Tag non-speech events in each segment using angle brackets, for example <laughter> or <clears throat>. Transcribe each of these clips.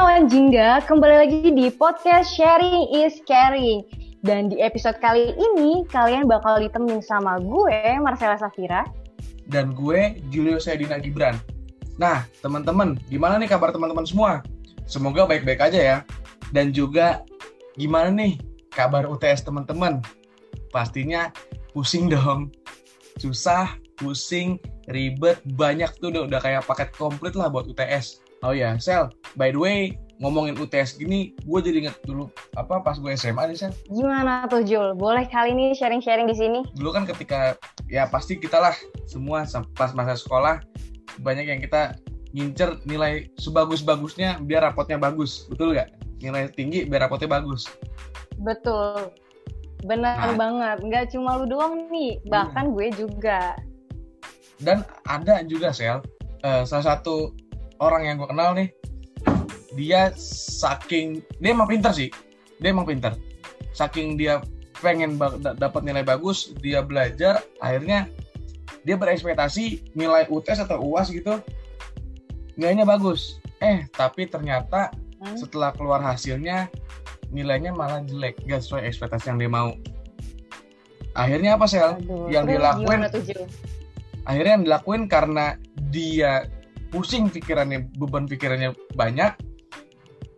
kawan Jingga, kembali lagi di podcast Sharing is Caring. Dan di episode kali ini, kalian bakal ditemenin sama gue, Marcella Safira. Dan gue, Julio Sayadina Gibran. Nah, teman-teman, gimana nih kabar teman-teman semua? Semoga baik-baik aja ya. Dan juga, gimana nih kabar UTS teman-teman? Pastinya pusing dong. Susah, pusing, ribet, banyak tuh udah kayak paket komplit lah buat UTS. Oh ya, Sel, by the way, ngomongin UTS gini, gue jadi inget dulu apa pas gue SMA nih, Sel. Gimana tuh, Jul? Boleh kali ini sharing-sharing di sini? Dulu kan ketika, ya pasti kita lah semua pas masa sekolah, banyak yang kita ngincer nilai sebagus-bagusnya biar rapotnya bagus. Betul nggak? Nilai tinggi biar rapotnya bagus. Betul. Benar nah, banget. Nggak cuma lu doang nih, bahkan iya. gue juga. Dan ada juga, Sel, uh, salah satu orang yang gue kenal nih dia saking dia emang pinter sih. Dia emang pinter. Saking dia pengen dapat nilai bagus dia belajar akhirnya dia berekspektasi nilai UTS atau UAS gitu nilainya bagus. Eh tapi ternyata hmm? setelah keluar hasilnya nilainya malah jelek. Gak sesuai ekspektasi yang dia mau. Akhirnya apa sel? Yang dilakuin akhirnya yang dilakuin karena dia pusing pikirannya beban pikirannya banyak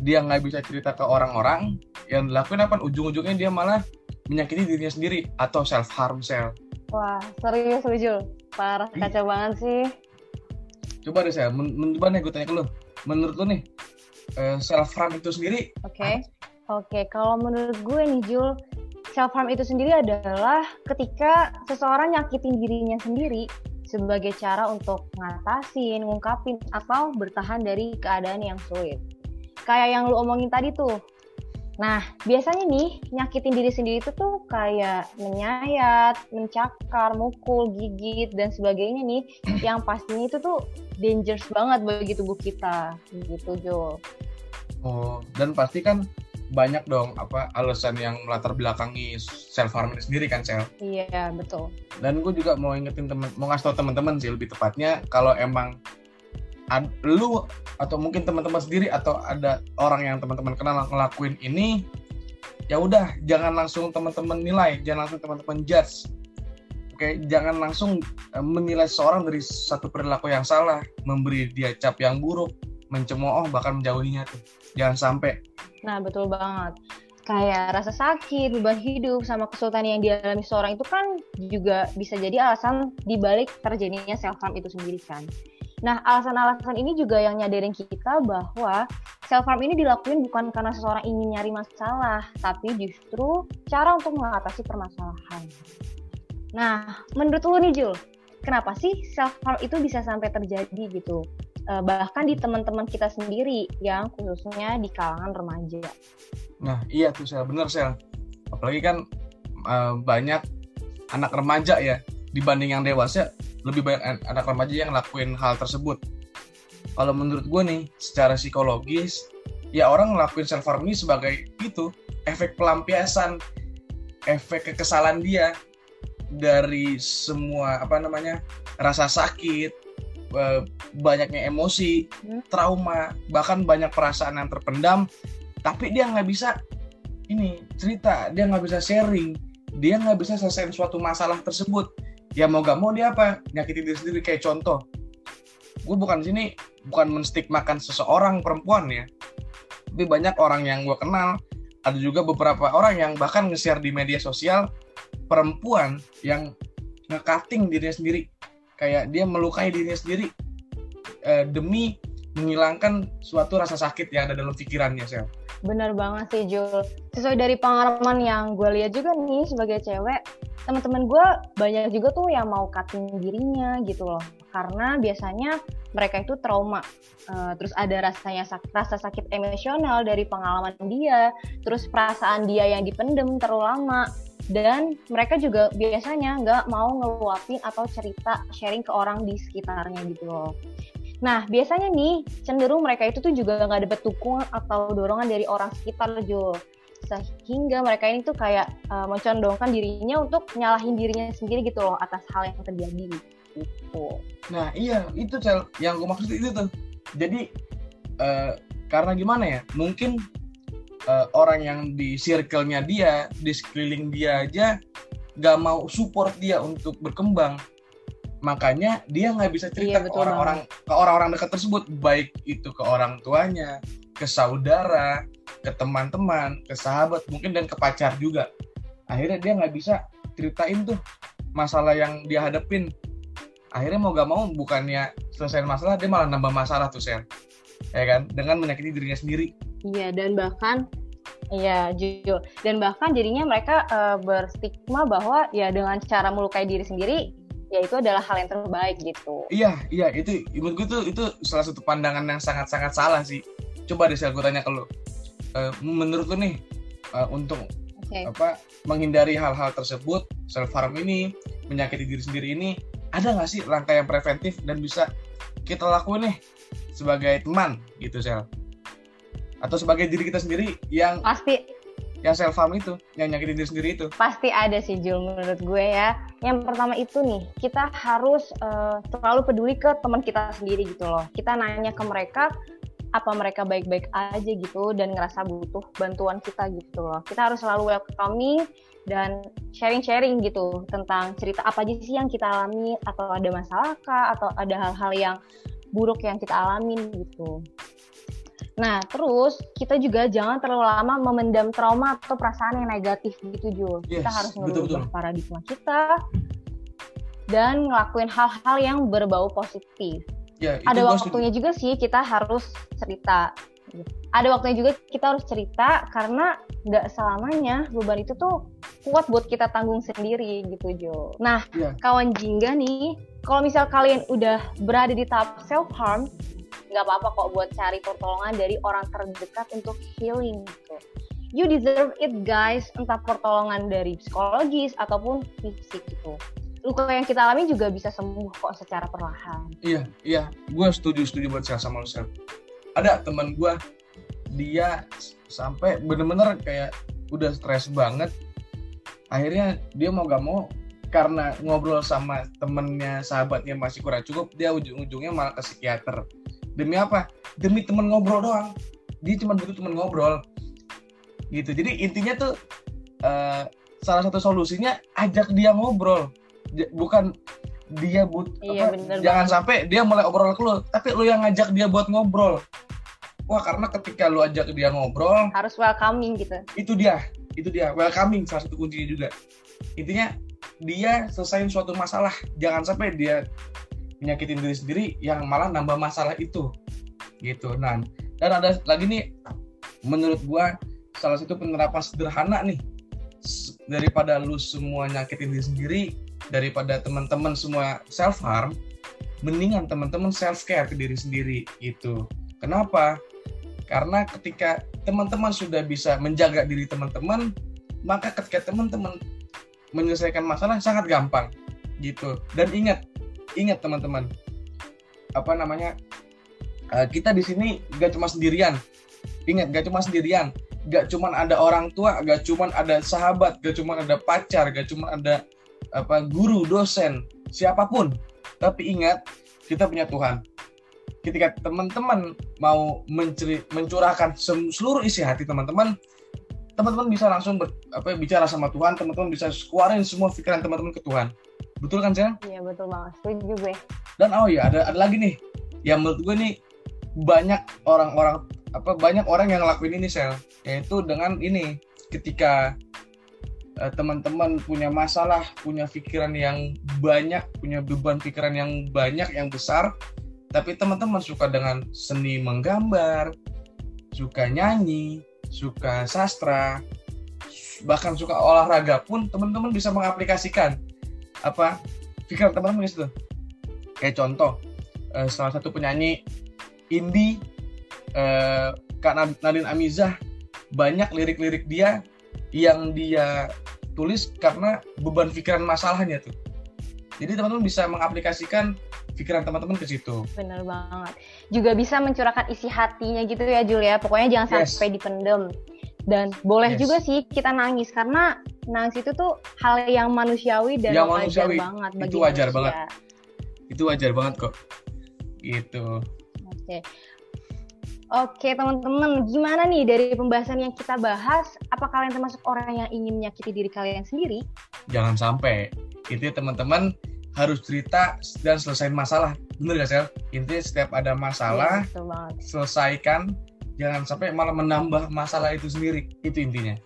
dia nggak bisa cerita ke orang-orang yang dilakuin apa ujung-ujungnya dia malah menyakiti dirinya sendiri atau self harm sel. Wah serius Ujul parah kacau banget sih. Coba deh sel men coba nih gue tanya ke lu. Menurut lu nih uh, self harm itu sendiri oke okay. oke. Okay. kalau menurut gue nih Jul self harm itu sendiri adalah ketika seseorang nyakitin dirinya sendiri sebagai cara untuk ngatasin, ngungkapin, atau bertahan dari keadaan yang sulit. Kayak yang lu omongin tadi tuh. Nah, biasanya nih, nyakitin diri sendiri itu tuh kayak menyayat, mencakar, mukul, gigit, dan sebagainya nih, <clears throat> yang pastinya itu tuh dangerous banget bagi tubuh kita. Gitu, Jo. Oh, dan pasti kan banyak dong apa alasan yang melatar belakangi self harm ini sendiri kan sel iya betul. Dan gue juga mau ingetin temen mau ngasih tau teman-teman sih lebih tepatnya kalau emang ad, lu atau mungkin teman-teman sendiri atau ada orang yang teman-teman kenal ngelakuin ini ya udah jangan langsung teman-teman nilai jangan langsung teman-teman judge. Oke jangan langsung eh, menilai seorang dari satu perilaku yang salah memberi dia cap yang buruk mencemooh bahkan menjauhinya tuh. Jangan sampai Nah, betul banget. Kayak rasa sakit, beban hidup, sama kesulitan yang dialami seorang itu kan juga bisa jadi alasan dibalik terjadinya self harm itu sendiri kan. Nah, alasan-alasan ini juga yang nyadarin kita bahwa self harm ini dilakuin bukan karena seseorang ingin nyari masalah, tapi justru cara untuk mengatasi permasalahan. Nah, menurut lu nih Jul, kenapa sih self harm itu bisa sampai terjadi gitu? Uh, bahkan di teman-teman kita sendiri yang khususnya di kalangan remaja. Nah iya tuh sel bener sel apalagi kan uh, banyak anak remaja ya dibanding yang dewasa lebih banyak anak remaja yang ngelakuin hal tersebut. Kalau menurut gue nih secara psikologis ya orang ngelakuin self harm ini sebagai itu efek pelampiasan efek kekesalan dia dari semua apa namanya rasa sakit Eh, banyaknya emosi, hmm. trauma, bahkan banyak perasaan yang terpendam, tapi dia nggak bisa ini cerita, dia nggak bisa sharing, dia nggak bisa selesai suatu masalah tersebut. Ya mau gak mau dia apa nyakiti diri sendiri kayak contoh. Gue bukan sini bukan menstigmakan seseorang perempuan ya, tapi banyak orang yang gue kenal, ada juga beberapa orang yang bahkan nge-share di media sosial perempuan yang nge-cutting dirinya sendiri kayak dia melukai dirinya sendiri uh, demi menghilangkan suatu rasa sakit yang ada dalam pikirannya sel. Benar banget sih Jul. Sesuai dari pengalaman yang gue lihat juga nih sebagai cewek teman-teman gue banyak juga tuh yang mau cutting dirinya gitu loh. Karena biasanya mereka itu trauma. Uh, terus ada rasanya sak rasa sakit emosional dari pengalaman dia terus perasaan dia yang dipendem terlalu lama dan mereka juga biasanya nggak mau ngeluapin atau cerita sharing ke orang di sekitarnya gitu loh. Nah, biasanya nih cenderung mereka itu tuh juga nggak dapet dukungan atau dorongan dari orang sekitar Jo. Sehingga mereka ini tuh kayak uh, mencondongkan dirinya untuk nyalahin dirinya sendiri gitu loh atas hal yang terjadi gitu. Nah, iya, itu cel yang gue maksud itu tuh. Jadi uh, karena gimana ya mungkin uh, orang yang di circle-nya dia di sekeliling dia aja gak mau support dia untuk berkembang. Makanya dia nggak bisa cerita iya, ke orang-orang ke orang-orang dekat tersebut. Baik itu ke orang tuanya ke saudara ke teman-teman ke sahabat mungkin dan ke pacar juga. Akhirnya dia nggak bisa ceritain tuh masalah yang dia hadepin akhirnya mau gak mau bukannya selesai masalah dia malah nambah masalah tuh Sel ya kan dengan menyakiti dirinya sendiri iya dan bahkan Iya, jujur. Dan bahkan jadinya mereka uh, berstigma bahwa ya dengan cara melukai diri sendiri ya itu adalah hal yang terbaik gitu. Iya, iya itu menurut gue tuh itu salah satu pandangan yang sangat-sangat salah sih. Coba deh saya gue tanya ke lu. Uh, menurut lu nih uh, untuk okay. apa menghindari hal-hal tersebut, self harm ini, menyakiti diri sendiri ini, ada nggak sih langkah yang preventif dan bisa kita lakuin nih sebagai teman gitu sel? Atau sebagai diri kita sendiri yang pasti yang self harm itu, yang nyakitin diri sendiri itu? Pasti ada sih Jul menurut gue ya. Yang pertama itu nih, kita harus uh, selalu peduli ke teman kita sendiri gitu loh. Kita nanya ke mereka apa mereka baik-baik aja gitu dan ngerasa butuh bantuan kita gitu loh. Kita harus selalu welcoming dan sharing-sharing gitu tentang cerita apa aja sih yang kita alami atau ada masalah kah atau ada hal-hal yang buruk yang kita alamin gitu. Nah, terus kita juga jangan terlalu lama memendam trauma atau perasaan yang negatif gitu, Jul. Yes, kita harus merubah paradigma kita dan ngelakuin hal-hal yang berbau positif. Ya, Ada waktunya juga sih kita harus cerita. Ada waktunya juga kita harus cerita karena nggak selamanya beban itu tuh kuat buat kita tanggung sendiri gitu Jo. Nah, ya. kawan jingga nih, kalau misal kalian udah berada di tahap self harm, nggak apa-apa kok buat cari pertolongan dari orang terdekat untuk healing gitu. You deserve it guys, entah pertolongan dari psikologis ataupun fisik gitu. Luka yang kita alami juga bisa sembuh kok secara perlahan. Iya, iya, gue setuju setuju buat sama lu Ada teman gue, dia sampai bener-bener kayak udah stres banget. Akhirnya dia mau gak mau karena ngobrol sama temennya sahabatnya masih kurang cukup dia ujung-ujungnya malah ke psikiater. Demi apa? Demi temen ngobrol doang. Dia cuma butuh temen ngobrol. Gitu. Jadi intinya tuh uh, salah satu solusinya ajak dia ngobrol. Bukan dia but iya, apa, jangan banget. sampai dia mulai obrol ke lu tapi lu yang ngajak dia buat ngobrol wah karena ketika lu ajak dia ngobrol harus welcoming gitu. itu dia itu dia welcoming salah satu kuncinya juga. Intinya dia selesaiin suatu masalah. Jangan sampai dia menyakitin diri sendiri yang malah nambah masalah itu. Gitu nah dan ada lagi nih menurut gua salah satu penerapan sederhana nih daripada lu semua nyakitin diri sendiri daripada teman-teman semua self harm mendingan teman-teman self care ke diri sendiri gitu. Kenapa karena ketika teman-teman sudah bisa menjaga diri teman-teman maka ketika teman-teman menyelesaikan masalah sangat gampang gitu. Dan ingat ingat teman-teman apa namanya uh, kita di sini gak cuma sendirian. Ingat gak cuma sendirian. Gak cuma ada orang tua gak cuma ada sahabat gak cuma ada pacar gak cuma ada apa guru dosen siapa pun. Tapi ingat kita punya Tuhan ketika teman-teman mau mencuri, mencurahkan seluruh isi hati teman-teman teman-teman bisa langsung ber, apa bicara sama Tuhan teman-teman bisa keluarin semua pikiran teman-teman ke Tuhan Betul kan, Sel? Iya, betul banget. Setuju gue. Dan oh ya, ada ada lagi nih. Yang menurut gue nih banyak orang-orang apa banyak orang yang ngelakuin ini, Sel. Yaitu dengan ini ketika uh, teman-teman punya masalah, punya pikiran yang banyak, punya beban pikiran yang banyak, yang besar, tapi teman-teman suka dengan seni menggambar, suka nyanyi, suka sastra, bahkan suka olahraga pun teman-teman bisa mengaplikasikan. Apa? Pikiran teman-teman di situ? Kayak contoh uh, salah satu penyanyi indie uh, Kak Nadine Amizah banyak lirik-lirik dia yang dia tulis karena beban pikiran masalahnya tuh. Jadi teman-teman bisa mengaplikasikan pikiran teman-teman ke situ. Bener banget. Juga bisa mencurahkan isi hatinya gitu ya Julia. Pokoknya jangan yes. sampai dipendem. Dan boleh yes. juga sih kita nangis karena nangis itu tuh hal yang manusiawi dan yang wajar manusiawi. banget bagi itu wajar manusia. banget itu wajar banget kok gitu oke okay. Oke teman-teman, gimana nih dari pembahasan yang kita bahas? Apa kalian termasuk orang yang ingin menyakiti diri kalian sendiri? Jangan sampai. Itu teman-teman harus cerita dan selesaiin masalah. Bener gak Sel? Intinya setiap ada masalah, Iya, betul banget. selesaikan. Jangan sampai malah menambah masalah itu sendiri. Itu intinya.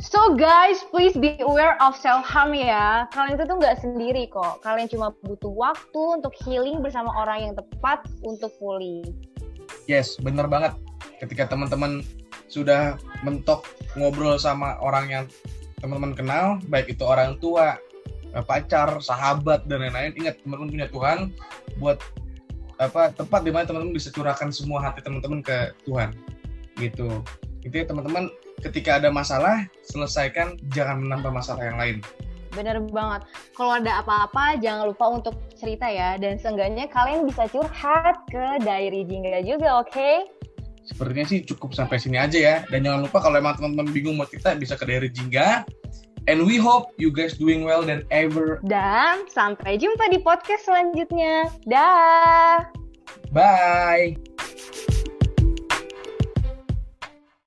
So guys, please be aware of self harm ya. Kalian itu tuh nggak sendiri kok. Kalian cuma butuh waktu untuk healing bersama orang yang tepat untuk pulih. Yes, bener banget. Ketika teman-teman sudah mentok ngobrol sama orang yang teman-teman kenal, baik itu orang tua, pacar, sahabat dan lain-lain, ingat teman-teman punya Tuhan buat apa tempat di mana teman-teman bisa curahkan semua hati teman-teman ke Tuhan. Gitu. Itu ya teman-teman ketika ada masalah, selesaikan jangan menambah masalah yang lain. Bener banget. Kalau ada apa-apa, jangan lupa untuk cerita ya. Dan seenggaknya kalian bisa curhat ke Diary Jingga juga, oke? Sepertinya sih cukup sampai sini aja ya. Dan jangan lupa kalau emang teman-teman bingung mau cerita bisa ke Diary Jingga. And we hope you guys doing well than ever. Dan sampai jumpa di podcast selanjutnya. Dah! Bye.